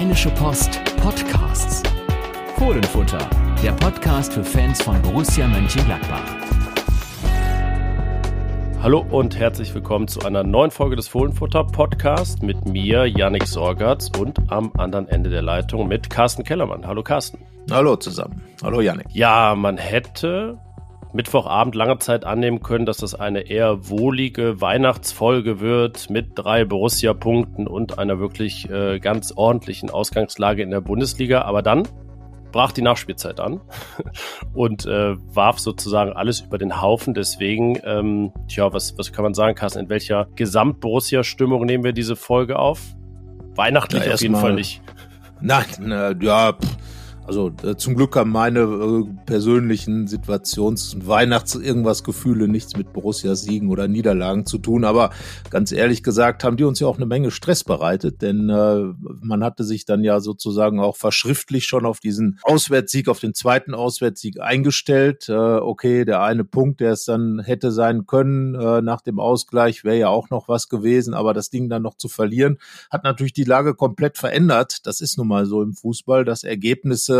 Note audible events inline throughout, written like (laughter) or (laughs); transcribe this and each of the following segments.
Rheinische Post Podcasts. Fohlenfutter, der Podcast für Fans von Borussia Mönchengladbach. Hallo und herzlich willkommen zu einer neuen Folge des Fohlenfutter Podcast mit mir, Yannick Sorgatz und am anderen Ende der Leitung mit Carsten Kellermann. Hallo Carsten. Hallo zusammen. Hallo Yannick. Ja, man hätte Mittwochabend lange Zeit annehmen können, dass das eine eher wohlige Weihnachtsfolge wird mit drei Borussia-Punkten und einer wirklich äh, ganz ordentlichen Ausgangslage in der Bundesliga. Aber dann brach die Nachspielzeit an (laughs) und äh, warf sozusagen alles über den Haufen. Deswegen, ähm, tja, was, was kann man sagen, Carsten, in welcher Gesamt-Borussia-Stimmung nehmen wir diese Folge auf? Weihnachtlich ja, auf jeden Fall nicht. Nein, na, ja, pff also äh, zum Glück haben meine äh, persönlichen Situations- und Weihnachts-irgendwas Gefühle nichts mit Borussia Siegen oder Niederlagen zu tun. Aber ganz ehrlich gesagt haben die uns ja auch eine Menge Stress bereitet, denn äh, man hatte sich dann ja sozusagen auch verschriftlich schon auf diesen Auswärtssieg, auf den zweiten Auswärtssieg eingestellt. Äh, okay, der eine Punkt, der es dann hätte sein können äh, nach dem Ausgleich, wäre ja auch noch was gewesen, aber das Ding dann noch zu verlieren, hat natürlich die Lage komplett verändert. Das ist nun mal so im Fußball, dass Ergebnisse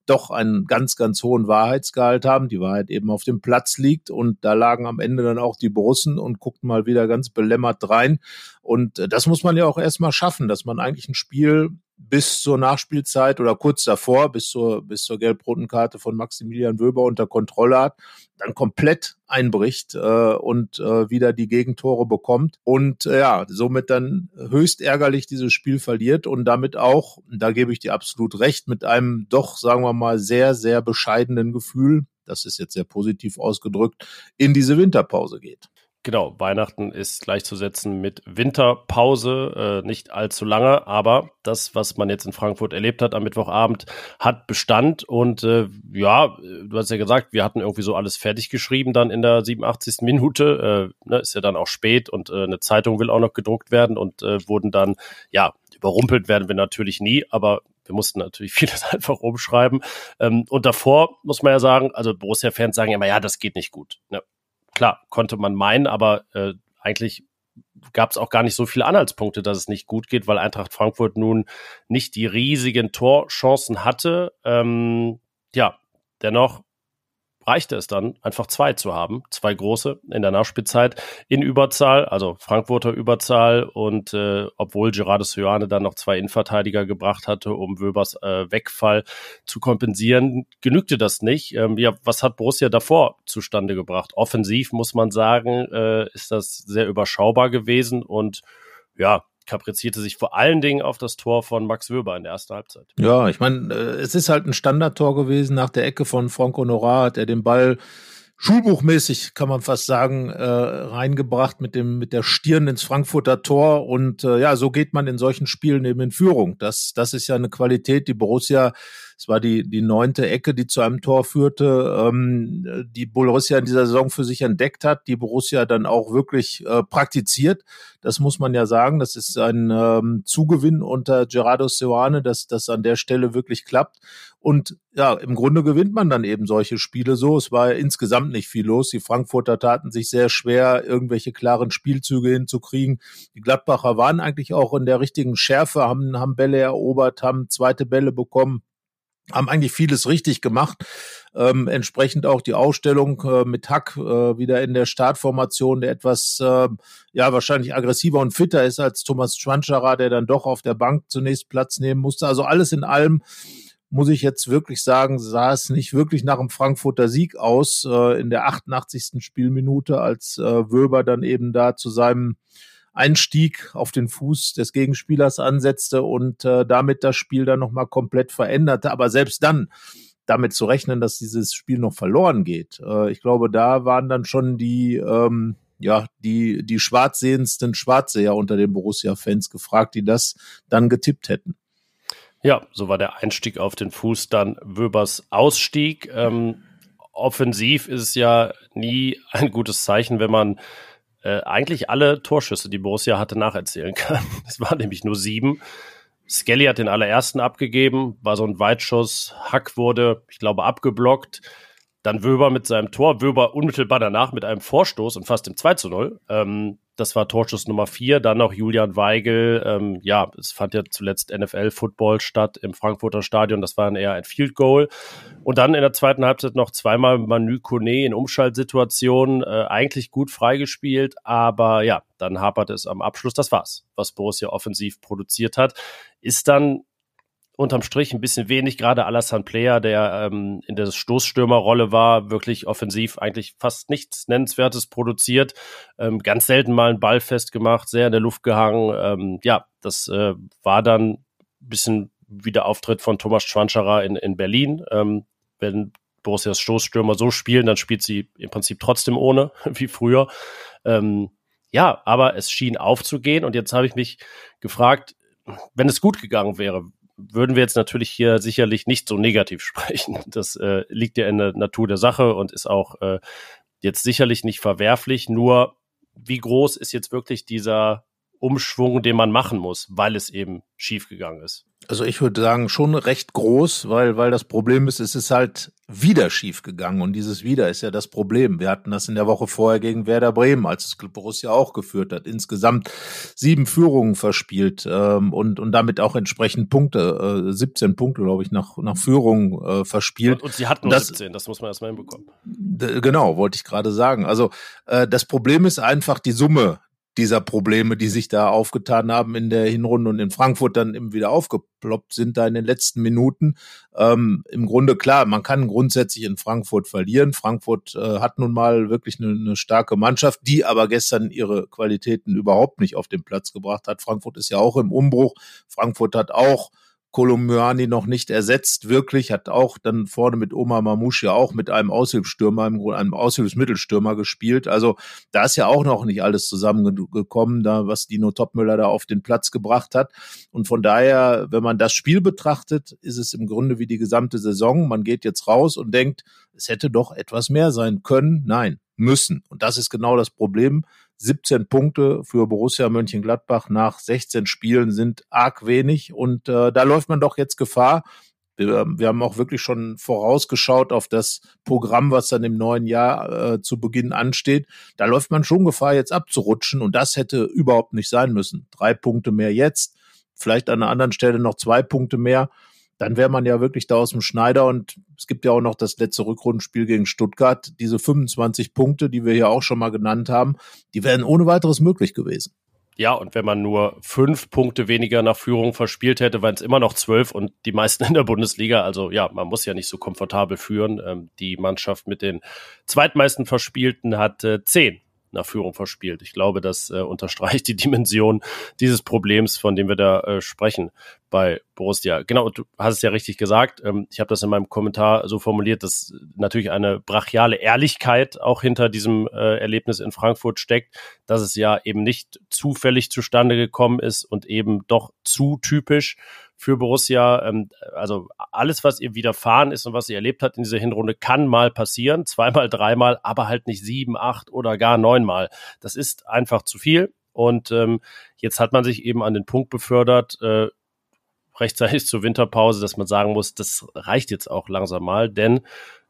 doch einen ganz, ganz hohen Wahrheitsgehalt haben, die Wahrheit eben auf dem Platz liegt. Und da lagen am Ende dann auch die Borussen und guckten mal wieder ganz belämmert rein. Und äh, das muss man ja auch erstmal schaffen, dass man eigentlich ein Spiel bis zur Nachspielzeit oder kurz davor, bis zur, bis zur gelb-roten Karte von Maximilian Wöber unter Kontrolle hat, dann komplett einbricht äh, und äh, wieder die Gegentore bekommt und äh, ja, somit dann höchst ärgerlich dieses Spiel verliert und damit auch, da gebe ich dir absolut recht, mit einem doch, sagen wir mal, sehr, sehr bescheidenen Gefühl, das ist jetzt sehr positiv ausgedrückt, in diese Winterpause geht. Genau, Weihnachten ist gleichzusetzen mit Winterpause, äh, nicht allzu lange, aber das, was man jetzt in Frankfurt erlebt hat am Mittwochabend, hat Bestand und äh, ja, du hast ja gesagt, wir hatten irgendwie so alles fertig geschrieben dann in der 87. Minute, äh, ne, ist ja dann auch spät und äh, eine Zeitung will auch noch gedruckt werden und äh, wurden dann, ja, überrumpelt werden wir natürlich nie, aber wir mussten natürlich (laughs) vieles einfach umschreiben. Ähm, und davor muss man ja sagen, also Borussia-Fans sagen immer, ja, das geht nicht gut. Ne? klar, konnte man meinen, aber äh, eigentlich gab es auch gar nicht so viele Anhaltspunkte, dass es nicht gut geht, weil Eintracht Frankfurt nun nicht die riesigen Torchancen hatte. Ähm, ja, dennoch reichte es dann, einfach zwei zu haben, zwei große in der Nachspielzeit in Überzahl, also Frankfurter Überzahl und äh, obwohl Gerardo Sioane dann noch zwei Innenverteidiger gebracht hatte, um Wöbers äh, Wegfall zu kompensieren, genügte das nicht. Ähm, ja, was hat Borussia davor zustande gebracht? Offensiv muss man sagen, äh, ist das sehr überschaubar gewesen und ja, kaprizierte sich vor allen Dingen auf das Tor von Max Wöber in der ersten Halbzeit. Ja, ich meine, äh, es ist halt ein Standardtor gewesen. Nach der Ecke von Frank Honorat hat er den Ball schulbuchmäßig, kann man fast sagen, äh, reingebracht mit dem mit der Stirn ins Frankfurter Tor und äh, ja, so geht man in solchen Spielen eben in Führung. Das das ist ja eine Qualität, die Borussia es war die, die neunte Ecke, die zu einem Tor führte, ähm, die Borussia in dieser Saison für sich entdeckt hat, die Borussia dann auch wirklich äh, praktiziert. Das muss man ja sagen. Das ist ein ähm, Zugewinn unter Gerardo Seoane, dass das an der Stelle wirklich klappt. Und ja, im Grunde gewinnt man dann eben solche Spiele so. Es war insgesamt nicht viel los. Die Frankfurter taten sich sehr schwer, irgendwelche klaren Spielzüge hinzukriegen. Die Gladbacher waren eigentlich auch in der richtigen Schärfe, haben, haben Bälle erobert, haben zweite Bälle bekommen haben eigentlich vieles richtig gemacht. Ähm, entsprechend auch die Aufstellung äh, mit Hack äh, wieder in der Startformation, der etwas äh, ja wahrscheinlich aggressiver und fitter ist als Thomas Schwanschara, der dann doch auf der Bank zunächst Platz nehmen musste. Also alles in allem muss ich jetzt wirklich sagen, sah es nicht wirklich nach einem Frankfurter Sieg aus äh, in der 88. Spielminute, als äh, Wöber dann eben da zu seinem Einstieg auf den Fuß des Gegenspielers ansetzte und äh, damit das Spiel dann nochmal komplett veränderte. Aber selbst dann damit zu rechnen, dass dieses Spiel noch verloren geht. Äh, ich glaube, da waren dann schon die, ähm, ja, die, die schwarzsehendsten Schwarzseher unter den Borussia-Fans gefragt, die das dann getippt hätten. Ja, so war der Einstieg auf den Fuß dann Wöbers Ausstieg. Ähm, offensiv ist es ja nie ein gutes Zeichen, wenn man äh, eigentlich alle Torschüsse, die Borussia hatte, nacherzählen kann. (laughs) Es waren nämlich nur sieben. Skelly hat den allerersten abgegeben, war so ein Weitschuss. Hack wurde, ich glaube, abgeblockt. Dann Wöber mit seinem Tor. Wöber unmittelbar danach mit einem Vorstoß und fast im 2 zu 0. Ähm, das war Torschuss Nummer vier. Dann noch Julian Weigel. Ähm, ja, es fand ja zuletzt NFL-Football statt im Frankfurter Stadion. Das war dann eher ein Field Goal. Und dann in der zweiten Halbzeit noch zweimal Manu Kone in Umschaltsituationen. Äh, eigentlich gut freigespielt, aber ja, dann hapert es am Abschluss. Das war's, was Borussia offensiv produziert hat. Ist dann unterm Strich ein bisschen wenig, gerade Alassane Player, der ähm, in der Stoßstürmerrolle war, wirklich offensiv eigentlich fast nichts Nennenswertes produziert, ähm, ganz selten mal einen Ball festgemacht, sehr in der Luft gehangen. Ähm, ja, das äh, war dann ein bisschen wie der Auftritt von Thomas Schwanscherer in, in Berlin. Ähm, wenn Borussias Stoßstürmer so spielen, dann spielt sie im Prinzip trotzdem ohne, (laughs) wie früher. Ähm, ja, aber es schien aufzugehen und jetzt habe ich mich gefragt, wenn es gut gegangen wäre, würden wir jetzt natürlich hier sicherlich nicht so negativ (laughs) sprechen. Das äh, liegt ja in der Natur der Sache und ist auch äh, jetzt sicherlich nicht verwerflich. Nur wie groß ist jetzt wirklich dieser Umschwung, den man machen muss, weil es eben schiefgegangen ist? Also ich würde sagen, schon recht groß, weil, weil das Problem ist, es ist halt wieder schief gegangen und dieses wieder ist ja das Problem. Wir hatten das in der Woche vorher gegen Werder Bremen, als es Borussia auch geführt hat. Insgesamt sieben Führungen verspielt ähm, und, und damit auch entsprechend Punkte, äh, 17 Punkte, glaube ich, nach, nach Führung äh, verspielt. Und, und sie hatten nur das, 17, das muss man erstmal hinbekommen. Genau, wollte ich gerade sagen. Also äh, das Problem ist einfach die Summe dieser Probleme, die sich da aufgetan haben in der Hinrunde und in Frankfurt dann eben wieder aufgeploppt sind da in den letzten Minuten. Ähm, Im Grunde klar, man kann grundsätzlich in Frankfurt verlieren. Frankfurt äh, hat nun mal wirklich eine, eine starke Mannschaft, die aber gestern ihre Qualitäten überhaupt nicht auf den Platz gebracht hat. Frankfurt ist ja auch im Umbruch. Frankfurt hat auch Kolumbiani noch nicht ersetzt, wirklich, hat auch dann vorne mit Omar Mamouche ja auch mit einem Aushilfsstürmer, einem Aushilfsmittelstürmer gespielt. Also da ist ja auch noch nicht alles zusammengekommen, da was Dino Topmüller da auf den Platz gebracht hat. Und von daher, wenn man das Spiel betrachtet, ist es im Grunde wie die gesamte Saison. Man geht jetzt raus und denkt, es hätte doch etwas mehr sein können. Nein, müssen. Und das ist genau das Problem. 17 Punkte für Borussia Mönchengladbach nach 16 Spielen sind arg wenig und äh, da läuft man doch jetzt Gefahr. Wir, wir, haben auch wirklich schon vorausgeschaut auf das Programm, was dann im neuen Jahr äh, zu Beginn ansteht. Da läuft man schon Gefahr, jetzt abzurutschen und das hätte überhaupt nicht sein müssen. Drei Punkte mehr jetzt, vielleicht an einer anderen Stelle noch zwei Punkte mehr dann wäre man ja wirklich da aus dem Schneider und es gibt ja auch noch das letzte Rückrundenspiel gegen Stuttgart. Diese 25 Punkte, die wir hier auch schon mal genannt haben, die wären ohne weiteres möglich gewesen. Ja, und wenn man nur fünf Punkte weniger nach Führung verspielt hätte, waren es immer noch zwölf und die meisten in der Bundesliga. Also ja, man muss ja nicht so komfortabel führen. Ähm, die Mannschaft mit den zweitmeisten Verspielten hat äh, zehn nach Führung verspielt. Ich glaube, das äh, unterstreicht die Dimension dieses Problems, von dem wir da äh, sprechen bei Borussia. Genau, du hast es ja richtig gesagt. Ähm, ich habe das in meinem Kommentar so formuliert, dass natürlich eine brachiale Ehrlichkeit auch hinter diesem äh, Erlebnis in Frankfurt steckt, dass es ja eben nicht zufällig zustande gekommen ist und eben doch zu typisch für Borussia. Ähm, also alles, was ihr widerfahren ist und was ihr erlebt habt in dieser Hinrunde, kann mal passieren. Zweimal, dreimal, aber halt nicht sieben, acht oder gar neunmal. Das ist einfach zu viel. Und ähm, jetzt hat man sich eben an den Punkt befördert, äh, rechtzeitig (laughs) zur Winterpause, dass man sagen muss, das reicht jetzt auch langsam mal, denn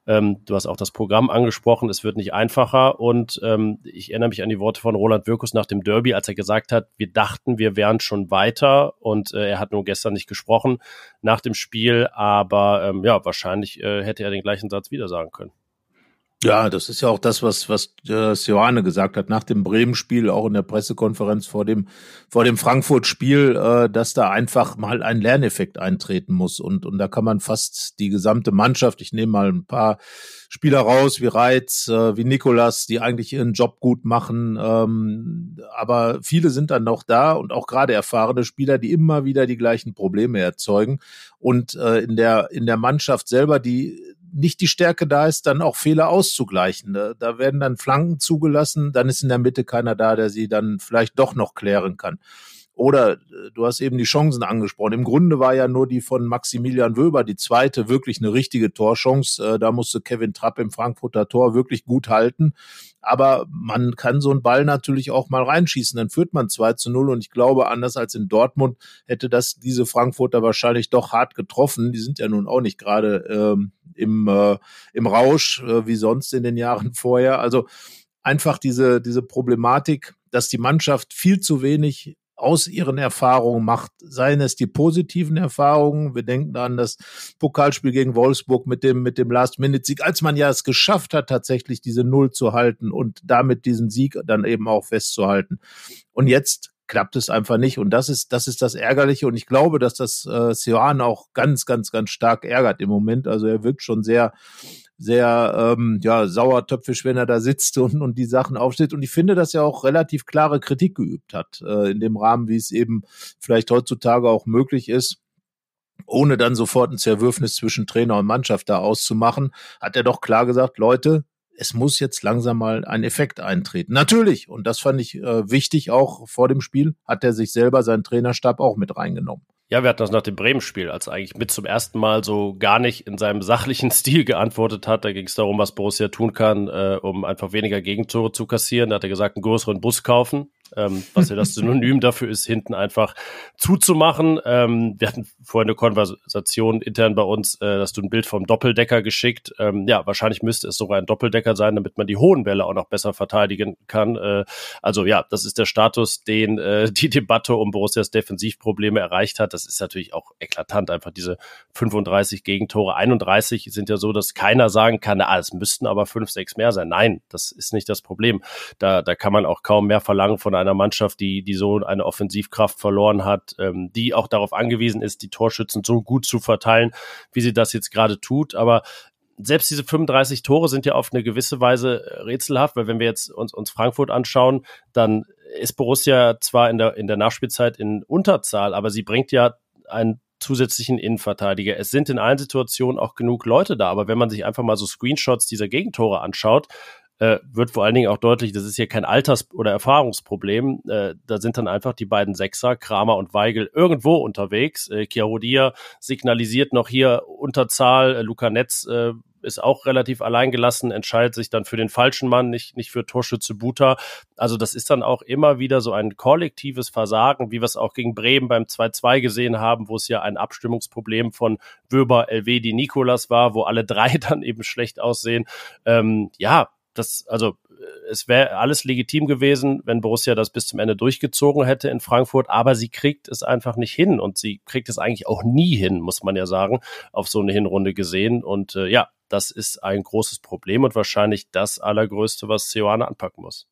ähm, du hast auch das Programm angesprochen, es wird nicht einfacher und ähm, ich erinnere mich an die Worte von Roland Wirkus nach dem Derby, als er gesagt hat, wir dachten, wir wären schon weiter und äh, er hat nur gestern nicht gesprochen nach dem Spiel, aber ähm, ja, wahrscheinlich äh, hätte er den gleichen Satz wieder sagen können. Ja, das ist ja auch das, was, was äh, Sioane gesagt hat nach dem Bremen-Spiel, auch in der Pressekonferenz vor dem, vor dem Frankfurt-Spiel, äh, dass da einfach mal ein Lerneffekt eintreten muss. Und, und da kann man fast die gesamte Mannschaft, ich nehme mal ein paar Spieler raus, wie Reitz, äh, wie Nikolas, die eigentlich ihren Job gut machen. Ähm, aber viele sind dann noch da und auch gerade erfahrene Spieler, die immer wieder die gleichen Probleme erzeugen. Und äh, in der, in der Mannschaft selber, die nicht die Stärke da ist, dann auch Fehler auszugleichen. Da, da werden dann Flanken zugelassen, dann ist in der Mitte keiner da, der sie dann vielleicht doch noch klären kann. Oder äh, du hast eben die Chancen angesprochen. Im Grunde war ja nur die von Maximilian Wöber die zweite wirklich eine richtige Torchance. Äh, da musste Kevin Trapp im Frankfurter Tor wirklich gut halten. Aber man kann so einen Ball natürlich auch mal reinschießen. Dann führt man 2 zu 0. Und ich glaube, anders als in Dortmund hätte das diese Frankfurter wahrscheinlich doch hart getroffen. Die sind ja nun auch nicht gerade ähm, im, äh, im Rausch äh, wie sonst in den Jahren (laughs) vorher. Also einfach diese, diese Problematik, dass die Mannschaft viel zu wenig aus ihren Erfahrungen macht. Seien es die positiven Erfahrungen. Wir denken an das Pokalspiel gegen Wolfsburg mit dem, mit dem Last-Minute-Sieg, als man ja es geschafft hat, tatsächlich diese Null zu halten und damit diesen Sieg dann eben auch festzuhalten. Und jetzt klappt es einfach nicht. Und das ist, das ist das Ärgerliche. Und ich glaube, dass das äh, Sioan auch ganz, ganz, ganz stark ärgert im Moment. Also er wirkt schon sehr, sehr ähm, ja, sauertöpfisch, wenn er da sitzt und, und die Sachen aufsteht. Und ich finde, dass er auch relativ klare Kritik geübt hat, äh, in dem Rahmen, wie es eben vielleicht heutzutage auch möglich ist ohne dann sofort ein Zerwürfnis zwischen Trainer und Mannschaft da auszumachen, hat er doch klar gesagt, Leute, es muss jetzt langsam mal ein Effekt eintreten. Natürlich, und das fand ich äh, wichtig auch vor dem Spiel, hat er sich selber seinen Trainerstab auch mit reingenommen. Ja, wir hatten das nach dem Bremen-Spiel, als eigentlich mit zum ersten Mal so gar nicht in seinem sachlichen (laughs) Stil geantwortet hat. Da ging es darum, was Borussia tun kann, äh, um einfach weniger Gegentore zu kassieren. Da hat er gesagt, einen größeren Bus kaufen ähm, was ja das Synonym dafür ist, hinten einfach zuzumachen. Ähm, wir hatten vorhin eine Konversation intern bei uns, äh, dass du ein Bild vom Doppeldecker geschickt. Ähm, ja, wahrscheinlich müsste es sogar ein Doppeldecker sein, damit man die hohen Bälle auch noch besser verteidigen kann. Äh, also ja, das ist der Status, den äh, (laughs) die Debatte um Borussias Defensivprobleme erreicht hat. Das ist natürlich auch eklatant, einfach diese 35 Gegentore. 31 sind ja so, dass keiner sagen kann, ah, es müssten aber fünf, sechs mehr sein. Nein, das ist nicht das Problem. Da, da kann man auch kaum mehr verlangen von einer Mannschaft, die, die so eine Offensivkraft verloren hat, ähm, die auch darauf angewiesen ist, die Torschützen so gut zu verteilen, wie sie das jetzt gerade tut. Aber selbst diese 35 Tore sind ja auf eine gewisse Weise rätselhaft, weil wenn wir jetzt uns, uns Frankfurt anschauen, dann ist Borussia zwar in der, in der Nachspielzeit in Unterzahl, aber sie bringt ja einen zusätzlichen Innenverteidiger. Es sind in allen Situationen auch genug Leute da, aber wenn man sich einfach mal so Screenshots dieser Gegentore anschaut, äh, wird vor allen Dingen auch deutlich, das ist hier kein Alters- oder Erfahrungsproblem. Äh, da sind dann einfach die beiden Sechser, Kramer und Weigel, irgendwo unterwegs. Äh, Chiarodia signalisiert noch hier Unterzahl. Äh, Luca Netz äh, ist auch relativ alleingelassen, entscheidet sich dann für den falschen Mann, nicht, nicht für Torschütze Buta. Also das ist dann auch immer wieder so ein kollektives Versagen, wie wir es auch gegen Bremen beim 2-2 gesehen haben, wo es ja ein Abstimmungsproblem von Wöber, Elvedi, Nikolas war, wo alle (laughs) drei dann eben schlecht aussehen. Ähm, ja, das, also es wäre alles legitim gewesen, wenn Borussia das bis zum Ende durchgezogen hätte in Frankfurt, aber sie kriegt es einfach nicht hin und sie kriegt es eigentlich auch nie hin, muss man ja sagen, auf so eine Hinrunde gesehen. Und äh, ja, das ist ein großes Problem und wahrscheinlich das allergrößte, was Seoane anpacken muss.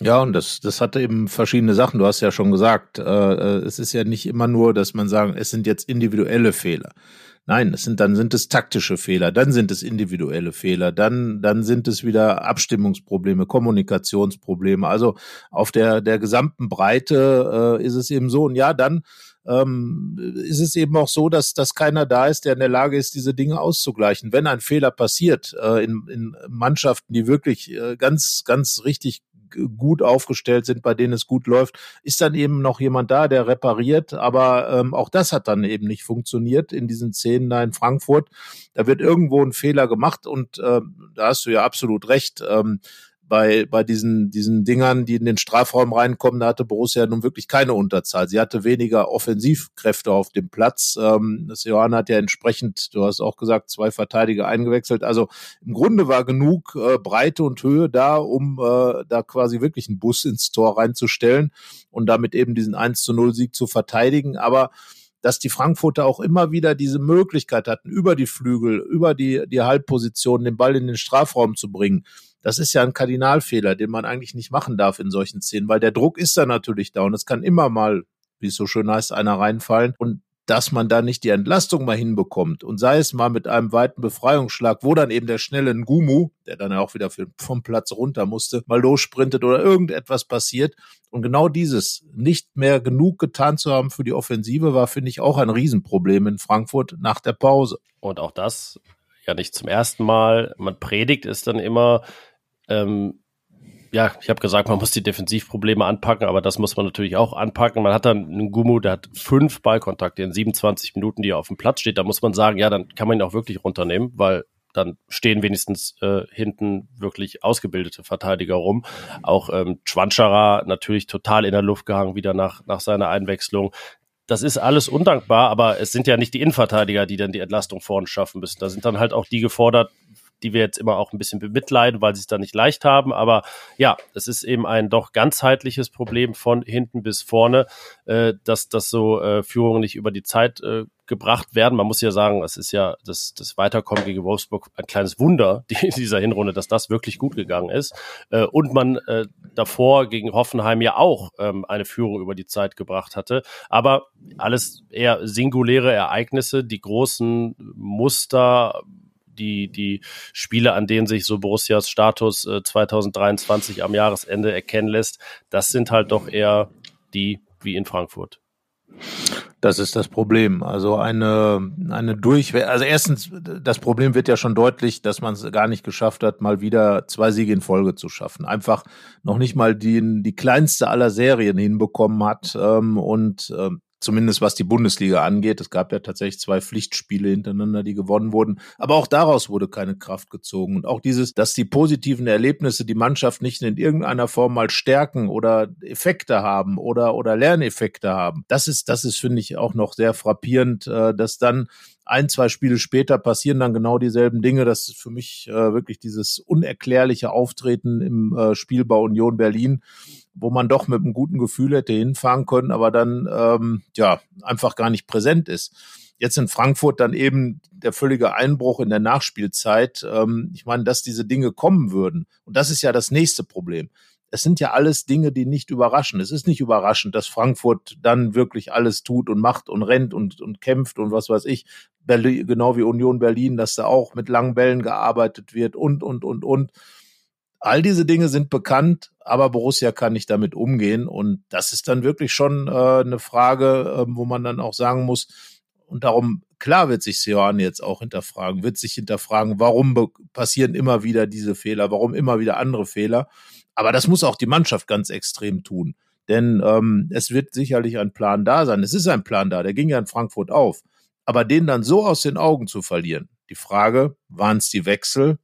Ja, und das, das hatte eben verschiedene Sachen. Du hast ja schon gesagt, äh, äh es ist ja nicht immer nur, dass man sagen, es sind jetzt individuelle Fehler. Nein, es sind, dann sind es taktische Fehler, dann sind es individuelle Fehler, dann, dann sind es wieder Abstimmungsprobleme, Kommunikationsprobleme. Also auf der, der gesamten Breite äh, ist es eben so. Und ja, dann ähm, ist es eben auch so, dass, dass keiner da ist, der in der Lage ist, diese Dinge auszugleichen. Wenn ein Fehler passiert äh, in, in Mannschaften, die wirklich äh, ganz, ganz richtig gut aufgestellt sind, bei denen es gut läuft, ist dann eben noch jemand da, der repariert. Aber ähm, auch das hat dann eben nicht funktioniert in diesen Szenen da in Frankfurt. Da wird irgendwo ein Fehler gemacht und äh, da hast du ja absolut recht. Ähm, bei, bei diesen, diesen Dingern, die in den Strafraum reinkommen, da hatte Borussia nun wirklich keine Unterzahl. Sie hatte weniger Offensivkräfte auf dem Platz. Ähm, das Johann hat ja entsprechend, du hast auch gesagt, zwei Verteidiger eingewechselt. Also im Grunde war genug äh, Breite und Höhe da, um äh, da quasi wirklich einen Bus ins Tor reinzustellen und damit eben diesen 1 zu 0 Sieg zu verteidigen. Aber dass die Frankfurter auch immer wieder diese Möglichkeit hatten, über die Flügel, über die, die Halbposition den Ball in den Strafraum zu bringen. Das ist ja ein Kardinalfehler, den man eigentlich nicht machen darf in solchen Szenen, weil der Druck ist da natürlich da und es kann immer mal, wie es so schön heißt, einer reinfallen. Und dass man da nicht die Entlastung mal hinbekommt und sei es mal mit einem weiten Befreiungsschlag, wo dann eben der schnelle Ngumu, der dann auch wieder vom Platz runter musste, mal lossprintet oder irgendetwas passiert. Und genau dieses nicht mehr genug getan zu haben für die Offensive war, finde ich, auch ein Riesenproblem in Frankfurt nach der Pause. Und auch das ja nicht zum ersten Mal. Man predigt es dann immer, ähm, ja, ich habe gesagt, man muss die Defensivprobleme anpacken, aber das muss man natürlich auch anpacken. Man hat dann einen Gumu, der hat fünf Ballkontakte in 27 Minuten, die er auf dem Platz steht. Da muss man sagen, ja, dann kann man ihn auch wirklich runternehmen, weil dann stehen wenigstens äh, hinten wirklich ausgebildete Verteidiger rum. Auch ähm, Chwanchara natürlich total in der Luft gehangen, wieder nach, nach seiner Einwechslung. Das ist alles undankbar, aber es sind ja nicht die Innenverteidiger, die dann die Entlastung vorne schaffen müssen. Da sind dann halt auch die gefordert, die wir jetzt immer auch ein bisschen bemitleiden, weil sie es da nicht leicht haben. Aber ja, es ist eben ein doch ganzheitliches Problem von hinten bis vorne, äh, dass, dass so äh, Führungen nicht über die Zeit äh, gebracht werden. Man muss ja sagen, es ist ja das, das Weiterkommen gegen Wolfsburg ein kleines Wunder (laughs) die, dieser Hinrunde, dass das wirklich gut gegangen ist. Äh, und man äh, davor gegen Hoffenheim ja auch ähm, eine Führung über die Zeit gebracht hatte. Aber alles eher singuläre Ereignisse, die großen Muster, die, die Spiele, an denen sich so Borussias Status äh, 2023 am Jahresende erkennen lässt, das sind halt doch eher die wie in Frankfurt. Das ist das Problem. Also eine, eine Durchwehr, also erstens, das Problem wird ja schon deutlich, dass man es gar nicht geschafft hat, mal wieder zwei Siege in Folge zu schaffen. Einfach noch nicht mal die, die kleinste aller Serien hinbekommen hat ähm, und ähm, zumindest was die Bundesliga angeht. Es gab ja tatsächlich zwei Pflichtspiele hintereinander, die gewonnen wurden. Aber auch daraus wurde keine Kraft gezogen. Und auch dieses, dass die positiven Erlebnisse die Mannschaft nicht in irgendeiner Form mal stärken oder Effekte haben oder, oder Lerneffekte haben. Das ist, das ist, finde ich, auch noch sehr frappierend, äh, dass dann ein, zwei Spiele später passieren dann genau dieselben Dinge. Das ist für mich äh, wirklich dieses unerklärliche Auftreten im äh, Spiel bei Union Berlin wo man doch mit einem guten Gefühl hätte hinfahren können, aber dann ähm, ja einfach gar nicht präsent ist. Jetzt in Frankfurt dann eben der völlige Einbruch in der Nachspielzeit. Ähm, ich meine, dass diese Dinge kommen würden. Und das ist ja das nächste Problem. Es sind ja alles Dinge, die nicht überraschen. Es ist nicht überraschend, dass Frankfurt dann wirklich alles tut und macht und rennt und, und kämpft und was weiß ich. Berlin, genau wie Union Berlin, dass da auch mit langen Bällen gearbeitet wird und, und, und, und. All diese Dinge sind bekannt, aber Borussia kann nicht damit umgehen. Und das ist dann wirklich schon äh, eine Frage, äh, wo man dann auch sagen muss, und darum, klar wird sich Seoane jetzt auch hinterfragen, wird sich hinterfragen, warum passieren immer wieder diese Fehler, warum immer wieder andere Fehler. Aber das muss auch die Mannschaft ganz extrem tun. Denn ähm, es wird sicherlich ein Plan da sein. Es ist ein Plan da, der ging ja in Frankfurt auf. Aber den dann so aus den Augen zu verlieren, die Frage, waren es die Wechsel,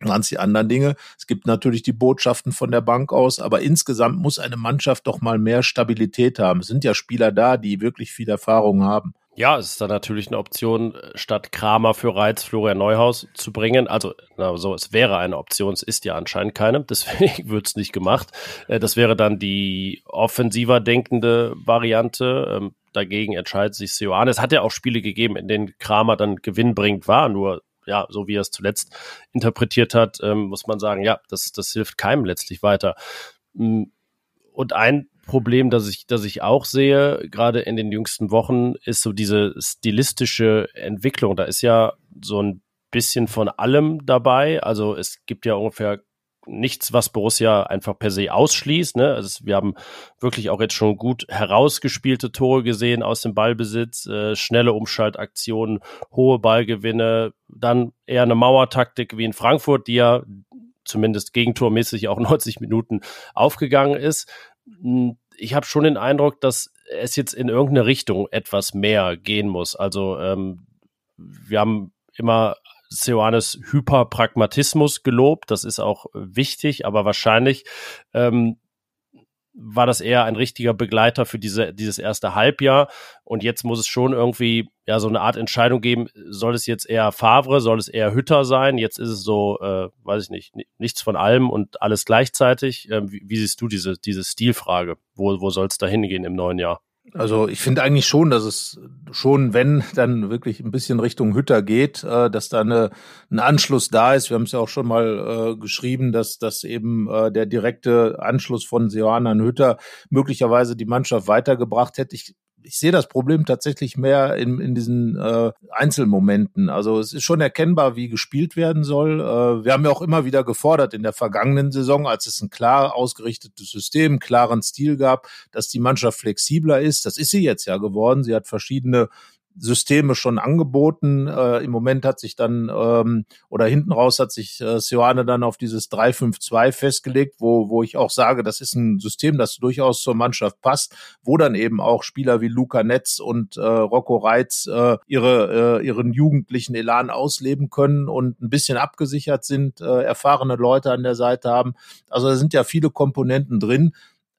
waren es die anderen Dinge. Es gibt natürlich die Botschaften von der Bank aus, aber insgesamt muss eine Mannschaft doch mal mehr Stabilität haben. Es sind ja Spieler da, die wirklich viel Erfahrung haben. Ja, es ist dann natürlich eine Option, statt Kramer für Reiz Florian Neuhaus zu bringen. Also, na, so, es wäre eine Option, es ist ja anscheinend keine, (laughs) deswegen wird es nicht gemacht. Äh, das wäre dann die offensiver denkende Variante. Ähm, dagegen entscheidet sich Sioane. Es hat ja auch Spiele gegeben, in denen Kramer dann gewinnbringend war, nur ja, so wie er es zuletzt interpretiert hat, ähm, muss man sagen, ja, das, das hilft keinem letztlich weiter. Mm, und ein Problem, das ich, das ich auch sehe, gerade in den jüngsten Wochen, ist so diese stilistische Entwicklung. Da ist ja so ein bisschen von allem dabei. Also es gibt ja ungefähr nichts, was Borussia einfach per se ausschließt. Ne? Also wir haben wirklich auch jetzt schon gut herausgespielte Tore gesehen aus dem Ballbesitz, äh, schnelle Umschaltaktionen, hohe Ballgewinne, dann eher eine Mauertaktik wie in Frankfurt, die ja zumindest gegentormäßig auch (laughs) 90 Minuten aufgegangen ist. Ich habe schon den Eindruck, dass es jetzt in irgendeine Richtung etwas mehr gehen muss. Also ähm, wir haben immer Seoanes Hyperpragmatismus gelobt. Das ist auch wichtig, aber wahrscheinlich ähm, war das eher ein richtiger Begleiter für diese, dieses erste Halbjahr. Und jetzt muss es schon irgendwie ja so eine Art Entscheidung geben. Soll es jetzt eher Favre, soll es eher Hütter sein? Jetzt ist es so, äh, weiß ich nicht, nichts von allem und alles gleichzeitig. Ähm, wie, wie, siehst du diese, diese Stilfrage? Wo, wo soll es da hingehen im neuen Jahr? Also ich finde eigentlich schon, dass es schon, wenn dann wirklich ein bisschen Richtung Hütter geht, äh, dass da eine, ein Anschluss da ist. Wir haben es ja auch schon mal äh, geschrieben, dass, dass eben äh, der direkte Anschluss von Seoane an Hütter möglicherweise die Mannschaft weitergebracht hätte. Ich ich sehe das Problem tatsächlich mehr in, in diesen äh, Einzelmomenten. Also es ist schon erkennbar, wie gespielt werden soll. Äh, wir haben ja auch immer wieder gefordert in der vergangenen Saison, als es ein klar ausgerichtetes System, klaren Stil gab, dass die Mannschaft flexibler ist. Das ist sie jetzt ja geworden. Sie hat verschiedene Systeme schon angeboten. Äh, Im Moment hat sich dann ähm, oder hinten raus hat sich äh, Sioane dann auf dieses 3-5-2 festgelegt, wo, wo ich auch sage, das ist ein System, das durchaus zur Mannschaft passt, wo dann eben auch Spieler wie Luca Netz und äh, Rocco Reitz äh, ihre, äh, ihren jugendlichen Elan ausleben können und ein bisschen abgesichert sind, äh, erfahrene Leute an der Seite haben. Also da sind ja viele Komponenten drin.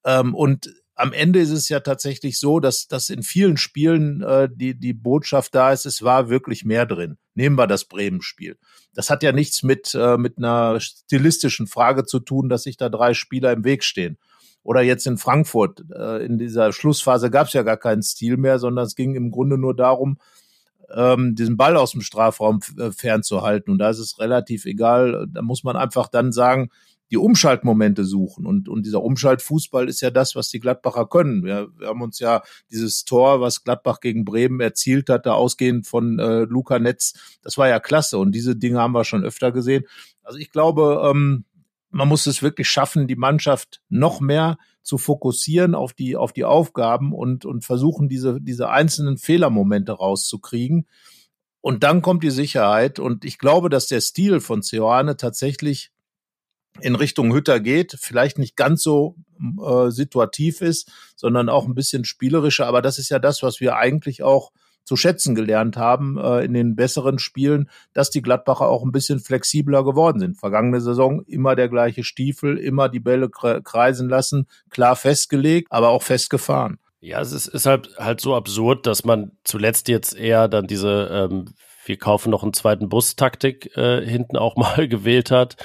Ähm, und am Ende ist es ja tatsächlich so, dass, dass in vielen Spielen äh, die, die Botschaft da ist, es war wirklich mehr drin. Nehmen wir das Bremen-Spiel. Das hat ja nichts mit, äh, mit einer stilistischen Frage zu tun, dass sich da drei Spieler im Weg stehen. Oder jetzt in Frankfurt, äh, in dieser Schlussphase gab es ja gar keinen Stil mehr, sondern es ging im Grunde nur darum, ähm, diesen Ball aus dem Strafraum äh, fernzuhalten. Und da ist es relativ egal. Da muss man einfach dann sagen, die Umschaltmomente suchen. Und, und dieser Umschaltfußball ist ja das, was die Gladbacher können. Wir, wir haben uns ja dieses Tor, was Gladbach gegen Bremen erzielt hatte, ausgehend von äh, Luca Netz, das war ja klasse. Und diese Dinge haben wir schon öfter gesehen. Also ich glaube, ähm, man muss es wirklich schaffen, die Mannschaft noch mehr zu fokussieren auf die, auf die Aufgaben und, und versuchen, diese, diese einzelnen Fehlermomente rauszukriegen. Und dann kommt die Sicherheit. Und ich glaube, dass der Stil von Ceoane tatsächlich in Richtung Hütter geht, vielleicht nicht ganz so äh, situativ ist, sondern auch ein bisschen spielerischer. Aber das ist ja das, was wir eigentlich auch zu schätzen gelernt haben äh, in den besseren Spielen, dass die Gladbacher auch ein bisschen flexibler geworden sind. Vergangene Saison immer der gleiche Stiefel, immer die Bälle kreisen lassen, klar festgelegt, aber auch festgefahren. Ja, es ist, ist halt, halt so absurd, dass man zuletzt jetzt eher dann diese ähm, wir kaufen noch einen zweiten Bus-Taktik äh, hinten auch (laughs) mal gewählt hat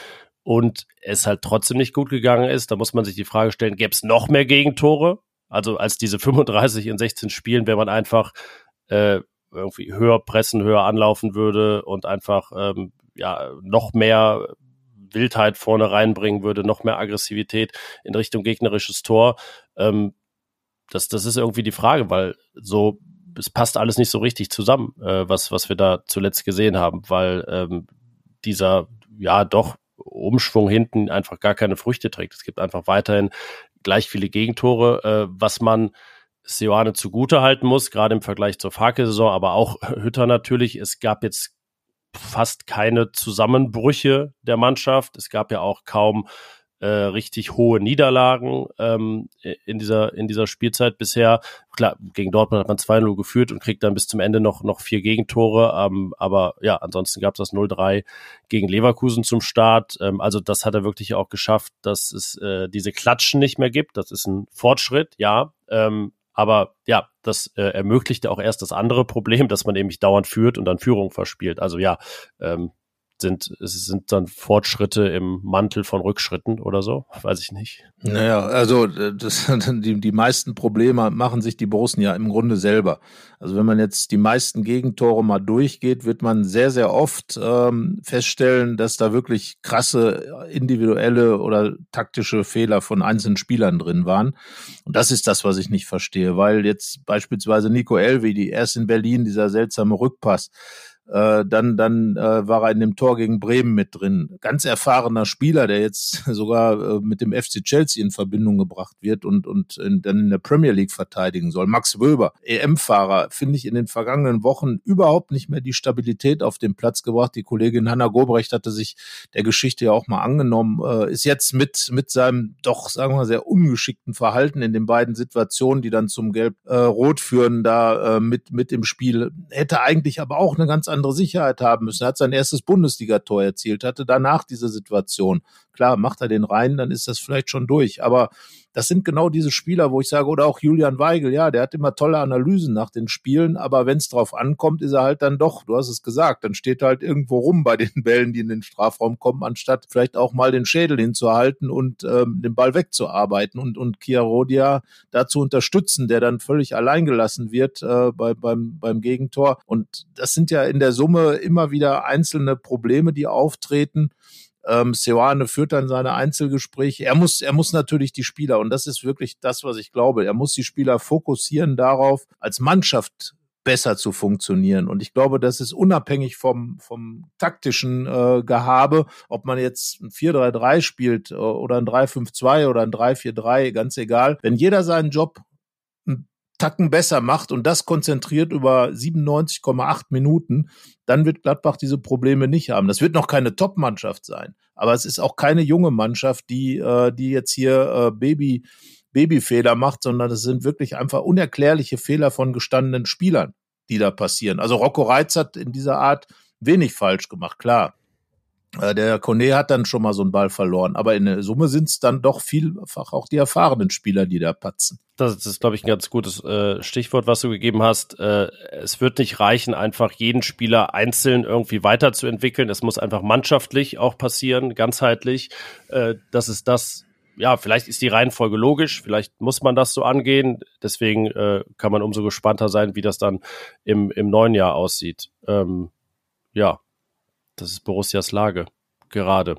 und es halt trotzdem nicht gut gegangen ist, da muss man sich die Frage stellen, gäbe es noch mehr Gegentore? Also als diese 35 in 16 Spielen, wenn man einfach äh, irgendwie höher pressen, höher anlaufen würde und einfach ähm, ja noch mehr Wildheit vorne reinbringen würde, noch mehr Aggressivität in Richtung gegnerisches Tor. Ähm, das, das ist irgendwie die Frage, weil so es passt alles nicht so richtig zusammen, äh, was was wir da zuletzt gesehen haben, weil ähm, dieser ja doch Umschwung hinten einfach gar keine Früchte trägt. Es gibt einfach weiterhin gleich viele Gegentore, äh, was man Seoane zugute halten muss, gerade im Vergleich zur Farke-Saison, aber auch Hütter natürlich. Es gab jetzt fast keine Zusammenbrüche der Mannschaft. Es gab ja auch kaum äh, richtig hohe Niederlagen ähm, in dieser in dieser Spielzeit bisher. Klar, gegen Dortmund hat man 2-0 geführt und kriegt dann bis zum Ende noch noch vier Gegentore. Ähm, aber ja, ansonsten gab es das 0-3 gegen Leverkusen zum Start. Ähm, also das hat er wirklich auch geschafft, dass es äh, diese Klatschen nicht mehr gibt. Das ist ein Fortschritt, ja. Ähm, aber ja, das äh, ermöglichte auch erst das andere Problem, dass man nämlich dauernd führt und dann Führung verspielt. Also ja, ähm, sind, es sind dann Fortschritte im Mantel von Rückschritten oder so, weiß ich nicht. Naja, also das, (laughs) die, die meisten Probleme machen sich die Borussen ja im Grunde selber. Also wenn man jetzt die meisten Gegentore mal durchgeht, wird man sehr, sehr oft ähm, feststellen, dass da wirklich krasse individuelle oder taktische Fehler von einzelnen Spielern drin waren. Und das ist das, was ich nicht verstehe, weil jetzt beispielsweise Nico Elvi, die erst in Berlin dieser seltsame Rückpass, äh, dann dann äh, war er in dem Tor gegen Bremen mit drin. Ganz erfahrener Spieler, der jetzt (laughs) sogar äh, mit dem FC Chelsea in Verbindung gebracht wird und, und in, dann in der Premier League verteidigen soll. Max Wöber, EM-Fahrer, finde ich in den vergangenen Wochen überhaupt nicht mehr die Stabilität auf den Platz gebracht. Die Kollegin Hanna Gobrecht hatte sich der Geschichte ja auch mal angenommen, äh, ist jetzt mit, mit seinem doch, sagen wir mal, sehr ungeschickten Verhalten in den beiden Situationen, die dann zum Gelb-Rot äh, führen, da äh, mit, mit im Spiel. Hätte eigentlich aber auch eine ganz andere Sicherheit haben müssen. Er hat sein erstes Bundesligator erzielt, hatte danach diese Situation. Klar, macht er den rein, dann ist das vielleicht schon durch. Aber das sind genau diese Spieler, wo ich sage, oder auch Julian Weigel, ja, der hat immer tolle Analysen nach den Spielen, aber wenn es drauf ankommt, ist er halt dann doch, du hast es gesagt, dann steht er halt irgendwo rum bei den (laughs) Bällen, die in den Strafraum kommen, anstatt vielleicht auch mal den Schädel hinzuhalten und ähm, den Ball wegzuarbeiten und, und Chiarodia dazu unterstützen, der dann völlig alleingelassen wird äh, bei, beim, beim Gegentor. Und das sind ja in der Summe immer wieder einzelne Probleme, die auftreten. Ähm, Seoane führt dann seine Einzelgespräche. Er muss, er muss natürlich die Spieler, und das ist wirklich das, was ich glaube, er muss die Spieler fokussieren darauf, als Mannschaft besser zu funktionieren. Und ich glaube, das ist unabhängig vom, vom taktischen äh, Gehabe, ob man jetzt ein 4-3-3 spielt äh, oder ein 3-5-2 oder ein 3-4-3, ganz egal. Wenn jeder seinen Job Tacken besser macht und das konzentriert über 97,8 Minuten, dann wird Gladbach diese Probleme nicht haben. Das wird noch keine Top-Mannschaft sein, aber es ist auch keine junge Mannschaft, die, äh, die jetzt hier äh, Baby, Babyfehler macht, sondern es sind wirklich einfach unerklärliche Fehler von gestandenen Spielern, die da passieren. Also Rocco Reitz hat in dieser Art wenig falsch gemacht, klar. Äh, der Kone hat dann schon mal so einen Ball verloren, aber in der Summe sind es dann doch vielfach auch die erfahrenen Spieler, die da patzen. Das ist, glaube ich, ein ganz gutes äh, Stichwort, was du gegeben hast. Äh, es wird nicht reichen, einfach jeden Spieler einzeln irgendwie weiterzuentwickeln. Es muss einfach mannschaftlich auch passieren, ganzheitlich. Äh, das ist das, ja, vielleicht ist die Reihenfolge logisch, vielleicht muss man das so angehen. Deswegen äh, kann man umso gespannter sein, wie das dann im, im neuen Jahr aussieht. Ähm, ja, das ist Borussias Lage gerade.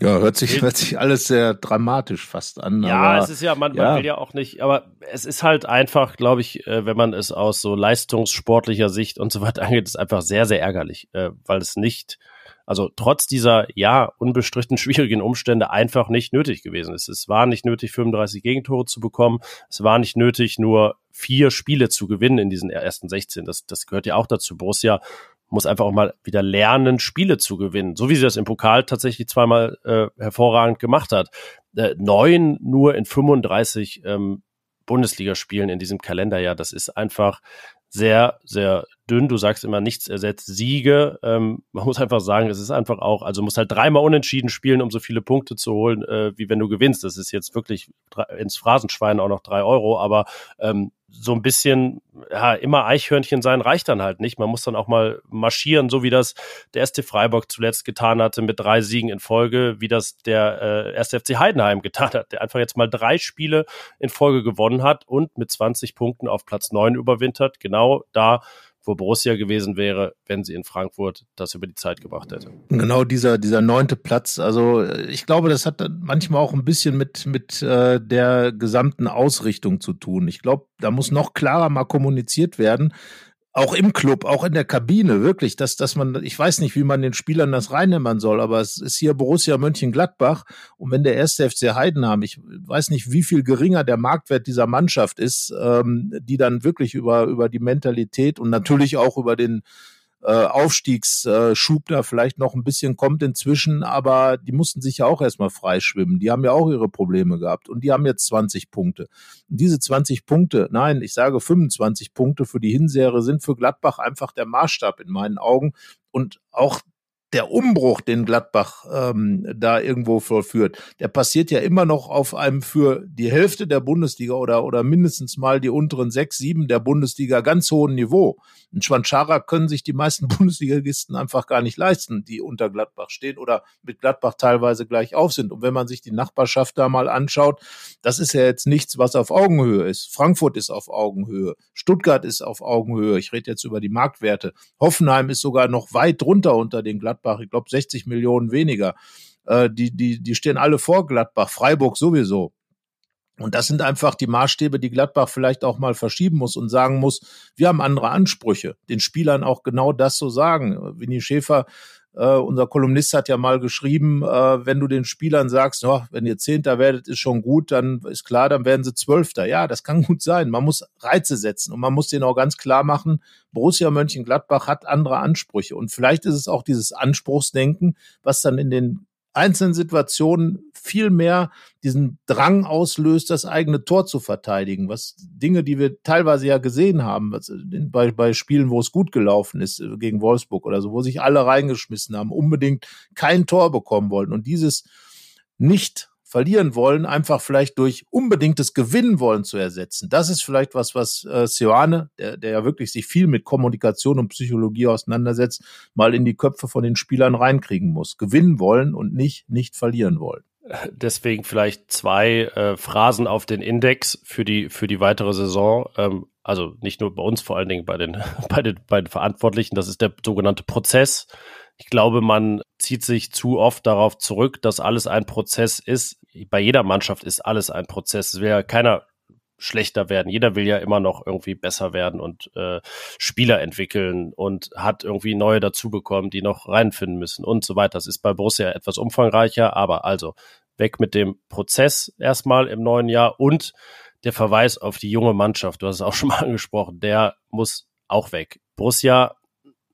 Ja, hört sich, hört sich alles sehr dramatisch fast an. Ja, aber, es ist ja, man, ja. man will ja auch nicht, aber es ist halt einfach, glaube ich, äh, wenn man es aus so leistungssportlicher Sicht und so weiter (laughs) angeht, ist einfach sehr, sehr ärgerlich, äh, weil es nicht, also trotz dieser, ja, unbestritten (laughs) schwierigen Umstände einfach nicht nötig gewesen ist. Es war nicht nötig, 35 Gegentore zu bekommen. Es war nicht nötig, nur vier Spiele zu gewinnen in diesen ersten 16. Das, das gehört ja auch dazu. Borussia muss einfach auch mal wieder lernen, Spiele zu gewinnen. So wie sie das im Pokal tatsächlich zweimal äh, hervorragend gemacht hat. Äh, neun nur in 35 ähm, Bundesligaspielen in diesem Kalenderjahr. Das ist einfach sehr, sehr dünn. Du sagst immer, nichts ersetzt Siege. Ähm, man muss einfach sagen, es ist einfach auch, also muss halt dreimal unentschieden spielen, um so viele Punkte zu holen, äh, wie wenn du gewinnst. Das ist jetzt wirklich ins Phrasenschwein auch noch drei Euro, aber ähm, so ein bisschen, ja, immer Eichhörnchen sein reicht dann halt nicht. Man muss dann auch mal marschieren, so wie das der ST Freiburg zuletzt getan hatte mit drei Siegen in Folge, wie das der äh, erste FC Heidenheim (laughs) getan hat, der einfach jetzt mal drei Spiele in Folge gewonnen hat und mit 20 Punkten auf Platz neun überwintert. Genau da, wo Borussia gewesen wäre, wenn sie in Frankfurt das über die Zeit gebracht hätte. Genau dieser, dieser neunte Platz. Also ich glaube, das hat manchmal auch ein bisschen mit, mit äh, der gesamten Ausrichtung zu tun. Ich glaube, da muss noch klarer mal kommuniziert werden, auch im Club, auch in der Kabine, wirklich, dass, dass man, ich weiß nicht, wie man den Spielern das reinnehmen soll, aber es ist hier Borussia Mönchengladbach und wenn der erste FC Heidenheim, ich weiß nicht, wie viel geringer der Marktwert dieser Mannschaft ist, ähm, die dann wirklich über, über die Mentalität und natürlich auch über den äh, Aufstiegsschub da vielleicht noch ein bisschen kommt inzwischen, aber die mussten sich ja auch erstmal freischwimmen. Die haben ja auch ihre Probleme gehabt und die haben jetzt 20 Punkte. Und diese 20 Punkte, nein, ich sage 25 Punkte für die Hinserie sind für Gladbach einfach der Maßstab in meinen Augen und auch der Umbruch, den Gladbach ähm, da irgendwo vollführt, der passiert ja immer noch auf einem für die Hälfte der Bundesliga oder, oder mindestens mal die unteren sechs, sieben der Bundesliga ganz hohen Niveau. Ein Schwanschara können sich die meisten (laughs) Bundesligisten einfach gar nicht leisten, die unter Gladbach stehen oder mit Gladbach teilweise gleich auf sind. Und wenn man sich die Nachbarschaft da mal anschaut, das ist ja jetzt nichts, was auf Augenhöhe ist. Frankfurt ist auf Augenhöhe, Stuttgart ist auf Augenhöhe. Ich rede jetzt über die Marktwerte. Hoffenheim ist sogar noch weit drunter unter den Gladbach Gladbach, ich glaube 60 Millionen weniger. Äh, die, die, die stehen alle vor Gladbach, Freiburg sowieso. Und das sind einfach die Maßstäbe, die Gladbach vielleicht auch mal verschieben muss und sagen muss, wir haben andere Ansprüche. Den Spielern auch genau das so sagen. Winnie Schäfer äh, unser Kolumnist hat ja mal geschrieben, äh, wenn du den Spielern sagst, oh, wenn ihr Zehnter werdet, ist schon gut, dann ist klar, dann werden sie Zwölfter. Ja, das kann gut sein. Man muss Reize setzen und man muss denen auch ganz klar machen, Borussia Mönchengladbach hat andere Ansprüche. Und vielleicht ist es auch dieses Anspruchsdenken, was dann in den einzelnen Situationen viel mehr diesen Drang auslöst, das eigene Tor zu verteidigen. Was Dinge, die wir teilweise ja gesehen haben, was, bei, bei Spielen, wo es gut gelaufen ist, äh, gegen Wolfsburg oder so, wo sich alle reingeschmissen haben, unbedingt kein Tor bekommen wollten. Und dieses nicht verlieren wollen, einfach vielleicht durch unbedingtes Gewinnen wollen zu ersetzen. Das ist vielleicht was, was äh, Sioane, der, der ja wirklich sich viel mit Kommunikation und Psychologie auseinandersetzt, mal in die Köpfe von den Spielern reinkriegen muss. Gewinnen wollen und nicht nicht verlieren wollen. Deswegen vielleicht zwei äh, Phrasen auf den Index für die für die weitere Saison. Ähm, also nicht nur bei uns, vor allen Dingen bei den (laughs) bei den bei den Verantwortlichen. Das ist der sogenannte Prozess ich glaube, man zieht sich zu oft darauf zurück, dass alles ein Prozess ist. Bei jeder Mannschaft ist alles ein Prozess. Es will ja keiner schlechter werden. Jeder will ja immer noch irgendwie besser werden und äh, Spieler entwickeln und hat irgendwie neue dazu bekommen, die noch reinfinden müssen und so weiter. Das ist bei Borussia etwas umfangreicher, aber also weg mit dem Prozess erstmal im neuen Jahr und der Verweis auf die junge Mannschaft, du hast es auch (laughs) schon mal angesprochen, der muss auch weg. Borussia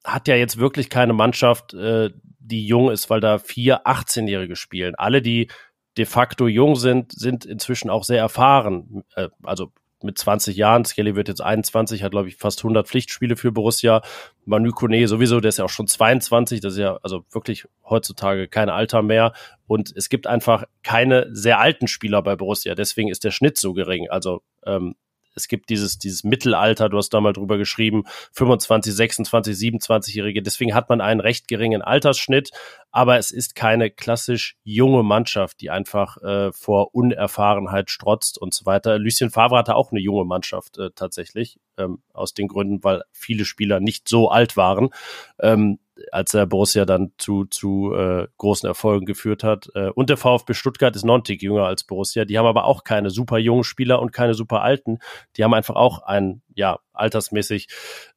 hat ja jetzt wirklich keine Mannschaft, äh, die jung ist, weil da vier 18-Jährige spielen. Alle, die de facto jung sind, sind inzwischen auch sehr erfahren. Äh, also mit 20 Jahren. Skelly wird jetzt 21, hat, glaube ich, fast 100 Pflichtspiele für Borussia. Manu Kone sowieso, der ist ja auch schon 22. Das ist ja also wirklich heutzutage kein Alter mehr. Und es gibt einfach keine sehr alten Spieler bei Borussia. Deswegen ist der Schnitt so gering. Also ähm, es gibt dieses, dieses Mittelalter, du hast da mal drüber geschrieben, 25, 26, 27-Jährige. Deswegen hat man einen recht geringen Altersschnitt, aber es ist keine klassisch junge Mannschaft, die einfach äh, vor Unerfahrenheit strotzt und so weiter. Lucien Favre hatte auch eine junge Mannschaft äh, tatsächlich, ähm, aus den Gründen, weil viele Spieler nicht so alt waren. Ähm, als er Borussia dann zu, zu äh, großen Erfolgen geführt hat. Äh, und der VfB Stuttgart ist nontig jünger als Borussia. Die haben aber auch keine super jungen Spieler und keine super alten. Die haben einfach auch ein, ja, altersmäßig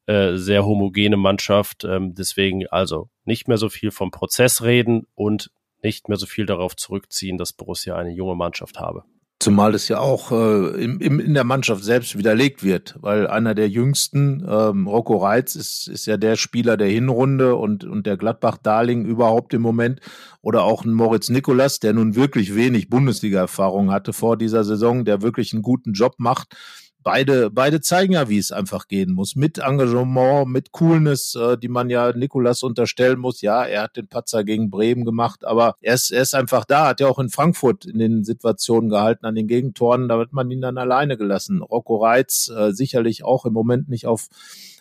äh, sehr homogene Mannschaft. Ähm, deswegen also nicht mehr so viel vom Prozess reden und nicht mehr so viel darauf zurückziehen, dass Borussia eine junge Mannschaft habe. Zumal das ja auch äh, im, im, in der Mannschaft selbst widerlegt wird, weil einer der jüngsten, ähm, Rocco Reitz, ist, ist ja der Spieler der Hinrunde und, und der Gladbach-Darling überhaupt im Moment. Oder auch ein Moritz Nikolas, der nun wirklich wenig Bundesliga-Erfahrung hatte vor dieser Saison, der wirklich einen guten Job macht beide, beide zeigen ja, wie es einfach gehen muss. Mit Engagement, mit Coolness, äh, die man ja Nikolas unterstellen muss. Ja, er hat den Patzer gegen Bremen gemacht, aber er ist, er ist einfach da, hat ja auch in Frankfurt in den Situationen gehalten, an den Gegentoren, da wird man ihn dann alleine gelassen. Rocco Reitz äh, sicherlich auch im Moment nicht auf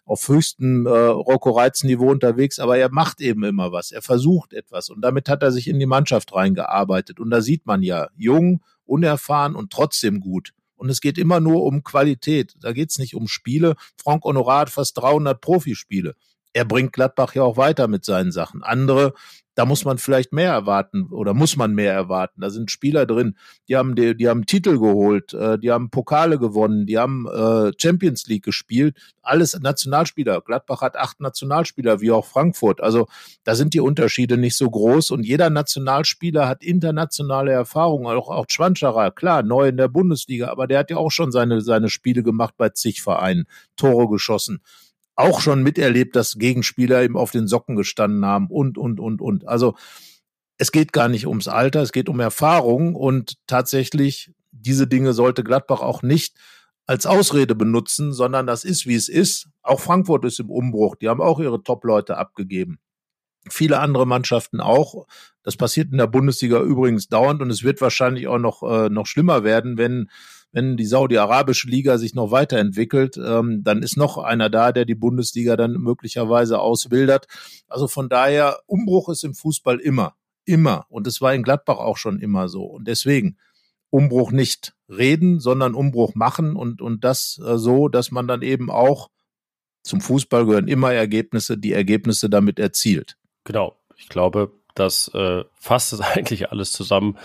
auf höchstem äh, Rocco Reitz Niveau unterwegs, aber er macht eben immer was. Er versucht etwas und damit hat er sich in die Mannschaft reingearbeitet. Und da sieht man ja, jung, unerfahren und trotzdem gut. Und es geht immer nur um Qualität. Da geht es nicht um Spiele. Frank Honorat fast 300 Profispiele. Er bringt Gladbach ja auch weiter mit seinen Sachen. Andere da muss man vielleicht mehr erwarten oder muss man mehr erwarten. Da sind Spieler drin, die haben die, die haben Titel geholt, äh, die haben Pokale gewonnen, die haben äh, Champions League gespielt, alles Nationalspieler. Gladbach hat acht Nationalspieler, wie auch Frankfurt. Also da sind die Unterschiede nicht so groß und jeder Nationalspieler hat internationale Erfahrung. Auch, auch Schwanscherer, klar, neu in der Bundesliga, aber der hat ja auch schon seine, seine Spiele gemacht bei zig Vereinen, Tore geschossen auch schon miterlebt, dass Gegenspieler ihm auf den Socken gestanden haben und, und, und, und. Also es geht gar nicht ums Alter, es geht um Erfahrung und tatsächlich diese Dinge sollte Gladbach auch nicht als Ausrede benutzen, sondern das ist, wie es ist. Auch Frankfurt ist im Umbruch. Die haben auch ihre Top-Leute abgegeben. Viele andere Mannschaften auch. Das passiert in der Bundesliga übrigens dauernd und es wird wahrscheinlich auch noch, äh, noch schlimmer werden, wenn wenn die Saudi-Arabische Liga sich noch weiterentwickelt, ähm, dann ist noch einer da, der die Bundesliga dann möglicherweise auswildert. Also von daher, Umbruch ist im Fußball immer, immer. Und es war in Gladbach auch schon immer so. Und deswegen, Umbruch nicht reden, sondern Umbruch machen und, und das äh, so, dass man dann eben auch zum Fußball gehören immer Ergebnisse, die Ergebnisse damit erzielt. Genau. Ich glaube, das äh, fasst es (laughs) eigentlich alles zusammen.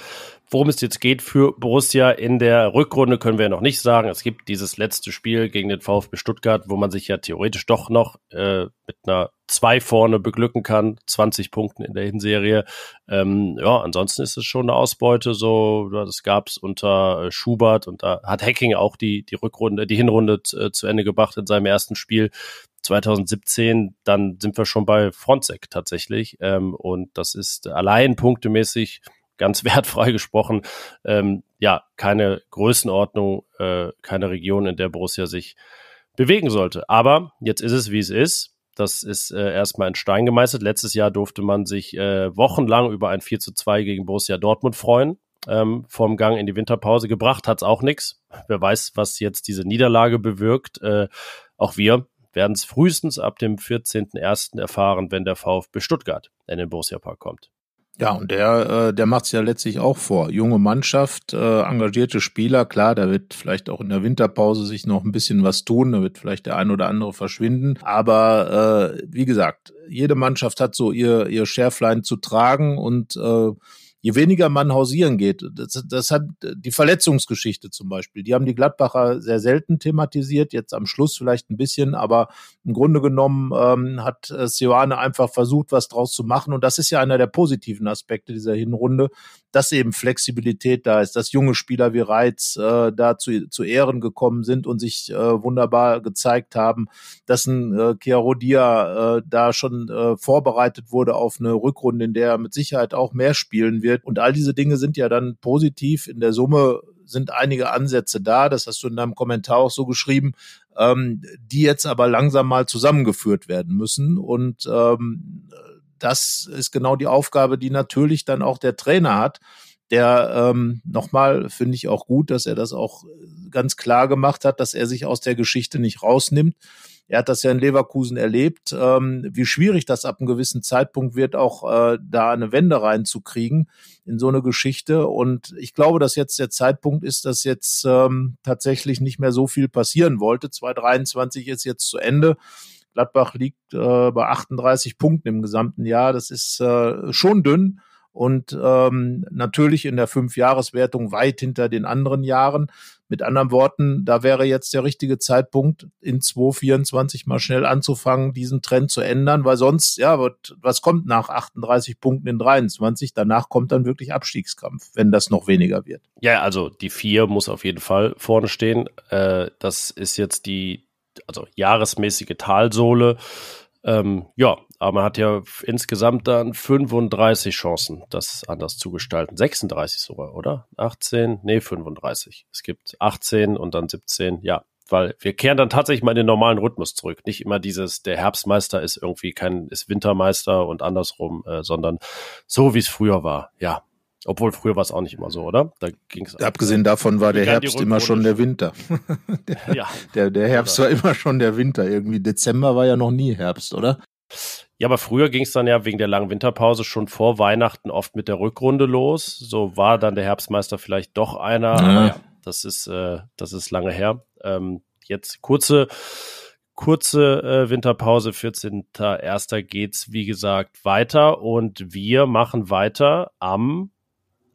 Worum es jetzt geht für Borussia in der Rückrunde, können wir ja noch nicht sagen. Es gibt dieses letzte Spiel gegen den VfB Stuttgart, wo man sich ja theoretisch doch noch äh, mit einer zwei vorne beglücken kann, 20 Punkten in der Hinserie. Ähm, ja, ansonsten ist es schon eine Ausbeute. So, das gab es unter äh, Schubert und da hat Hacking auch die die Rückrunde, die Hinrunde äh, zu Ende gebracht in seinem ersten Spiel. 2017, dann sind wir schon bei Frontsec tatsächlich. Ähm, und das ist allein punktemäßig ganz (laughs) wertfrei gesprochen, ähm, ja, keine Größenordnung, äh, keine Region, in der Borussia sich bewegen sollte. Aber jetzt ist es, wie es ist. Das ist äh, erstmal in Stein gemeißelt. Letztes Jahr durfte man sich äh, wochenlang über ein 4 zu 2 gegen Borussia Dortmund freuen. Ähm, vom Gang in die Winterpause gebracht hat's auch nichts. Wer weiß, was jetzt diese Niederlage bewirkt. Äh, auch wir werden es frühestens ab dem 14.01. erfahren, wenn der VfB Stuttgart in den Borussia Park kommt. Ja, und der, äh, der macht es ja letztlich auch vor. Junge Mannschaft, äh, engagierte Spieler, klar, da wird vielleicht auch in der Winterpause sich noch ein bisschen was tun, da wird vielleicht der ein oder andere verschwinden. Aber äh, wie gesagt, jede Mannschaft hat so ihr, ihr Schärflein zu tragen und äh, je weniger man hausieren geht, das, das hat die Verletzungsgeschichte zum Beispiel, die haben die Gladbacher sehr selten thematisiert, jetzt am Schluss vielleicht ein bisschen, aber im Grunde genommen ähm, hat äh, Sioane einfach versucht, was draus zu machen und das ist ja einer der positiven Aspekte dieser Hinrunde, dass eben Flexibilität da ist, dass junge Spieler wie Reitz äh, da zu, zu Ehren gekommen sind und sich äh, wunderbar gezeigt haben, dass ein äh, Chiarodia äh, da schon äh, vorbereitet wurde auf eine Rückrunde, in der er mit Sicherheit auch mehr spielen wird. Und all diese Dinge sind ja dann positiv in der Summe sind einige Ansätze da, das hast du in deinem Kommentar auch so geschrieben, ähm, die jetzt aber langsam mal zusammengeführt werden müssen. Und ähm, das ist genau die Aufgabe, die natürlich dann auch der Trainer hat. Der ähm, nochmal finde ich auch gut, dass er das auch ganz klar gemacht hat, dass er sich aus der Geschichte nicht rausnimmt. Er hat das ja in Leverkusen erlebt, ähm, wie schwierig das ab einem gewissen Zeitpunkt wird, auch äh, da eine Wende reinzukriegen in so eine Geschichte. Und ich glaube, dass jetzt der Zeitpunkt ist, dass jetzt ähm, tatsächlich nicht mehr so viel passieren wollte. 2023 ist jetzt zu Ende. Gladbach liegt äh, bei 38 Punkten im gesamten Jahr. Das ist äh, schon dünn und ähm, natürlich in der Fünfjahreswertung weit hinter den anderen Jahren. Mit anderen Worten, da wäre jetzt der richtige Zeitpunkt, in 2024 mal schnell anzufangen, diesen Trend zu ändern, weil sonst, ja, was kommt nach 38 Punkten in 23? Danach kommt dann wirklich Abstiegskampf, wenn das noch weniger wird. Ja, also die vier muss auf jeden Fall vorne stehen. Äh, das ist jetzt die, also jahresmäßige Talsohle. Ähm, ja, aber man hat ja insgesamt dann 35 Chancen, das anders zu gestalten. 36 sogar, oder? 18? Nee, 35. Es gibt 18 und dann 17, ja. Weil wir kehren dann tatsächlich mal in den normalen Rhythmus zurück. Nicht immer dieses, der Herbstmeister ist irgendwie kein, ist Wintermeister und andersrum, äh, sondern so wie es früher war. Ja, obwohl früher war es auch nicht immer so, oder? Da ging's Abgesehen davon war der Herbst immer schon der Winter. der, (laughs) (laughs) ja. der, der Herbst war immer schon der Winter. Irgendwie Dezember war ja noch nie Herbst, oder? Ja, aber früher ging es dann ja wegen der langen Winterpause schon vor Weihnachten oft mit der Rückrunde los. So war dann der Herbstmeister vielleicht doch einer. Ja. Das ist, äh, das ist lange her. Ähm, jetzt kurze, kurze äh, Winterpause, 14.01. geht's, wie gesagt, weiter. Und wir machen weiter am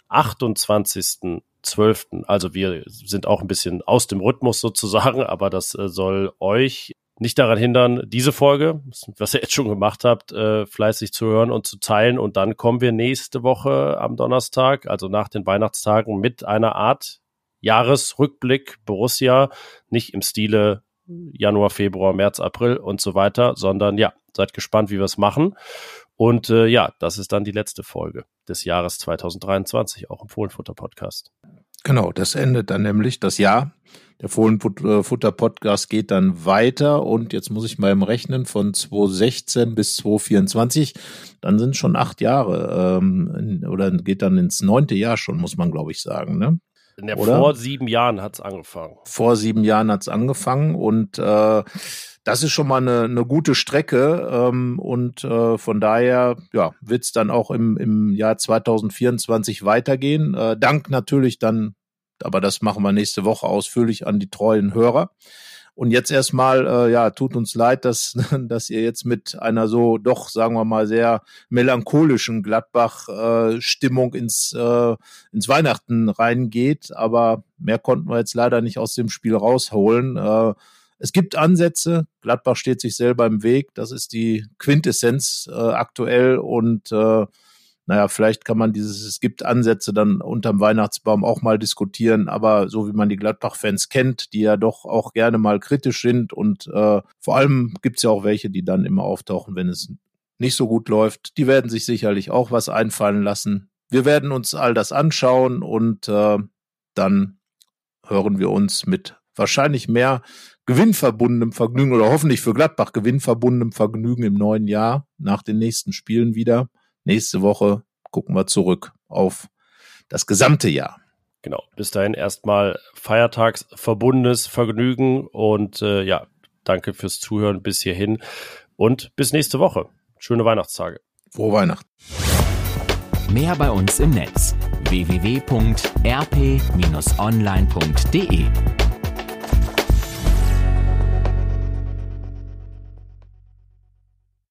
28.12. Also wir sind auch ein bisschen aus dem Rhythmus sozusagen, aber das äh, soll euch nicht daran hindern, diese Folge, was ihr jetzt schon gemacht habt, äh, fleißig zu hören und zu teilen. Und dann kommen wir nächste Woche am Donnerstag, also nach den Weihnachtstagen, mit einer Art Jahresrückblick Borussia, nicht im Stile Januar, Februar, März, April und so weiter, sondern ja, seid gespannt, wie wir es machen. Und äh, ja, das ist dann die letzte Folge des Jahres 2023, auch im Fohlenfutter-Podcast. Genau, das endet dann nämlich das Jahr. Der Fohlenfutter-Podcast geht dann weiter und jetzt muss ich mal im Rechnen von 2016 bis 2024, dann sind schon acht Jahre ähm, oder geht dann ins neunte Jahr schon, muss man glaube ich sagen. Ne? Ja, vor sieben Jahren hat's angefangen. Vor sieben Jahren hat's angefangen und äh, das ist schon mal eine, eine gute Strecke ähm, und äh, von daher ja, wird es dann auch im, im Jahr 2024 weitergehen. Äh, Dank natürlich dann, aber das machen wir nächste Woche ausführlich an die treuen Hörer. Und jetzt erstmal, äh, ja, tut uns leid, dass, (laughs) dass ihr jetzt mit einer so doch, sagen wir mal, sehr melancholischen Gladbach-Stimmung äh, ins, äh, ins Weihnachten reingeht. Aber mehr konnten wir jetzt leider nicht aus dem Spiel rausholen. Äh, es gibt Ansätze. Gladbach steht sich selber im Weg. Das ist die Quintessenz äh, aktuell. Und äh, naja, vielleicht kann man dieses, es gibt Ansätze dann unterm Weihnachtsbaum auch mal diskutieren, aber so wie man die Gladbach-Fans kennt, die ja doch auch gerne mal kritisch sind und äh, vor allem gibt's ja auch welche, die dann immer auftauchen, wenn es nicht so gut läuft. Die werden sich sicherlich auch was einfallen lassen. Wir werden uns all das anschauen und äh, dann hören wir uns mit wahrscheinlich mehr gewinnverbundenem Vergnügen oder hoffentlich für Gladbach gewinnverbundenem Vergnügen im neuen Jahr nach den nächsten Spielen wieder. Nächste Woche gucken wir zurück auf das gesamte Jahr. Genau. Bis dahin erstmal feiertagsverbundenes Vergnügen und äh, ja, danke fürs Zuhören bis hierhin und bis nächste Woche. Schöne Weihnachtstage. Frohe Weihnachten. Mehr bei uns im Netz www.rp-online.de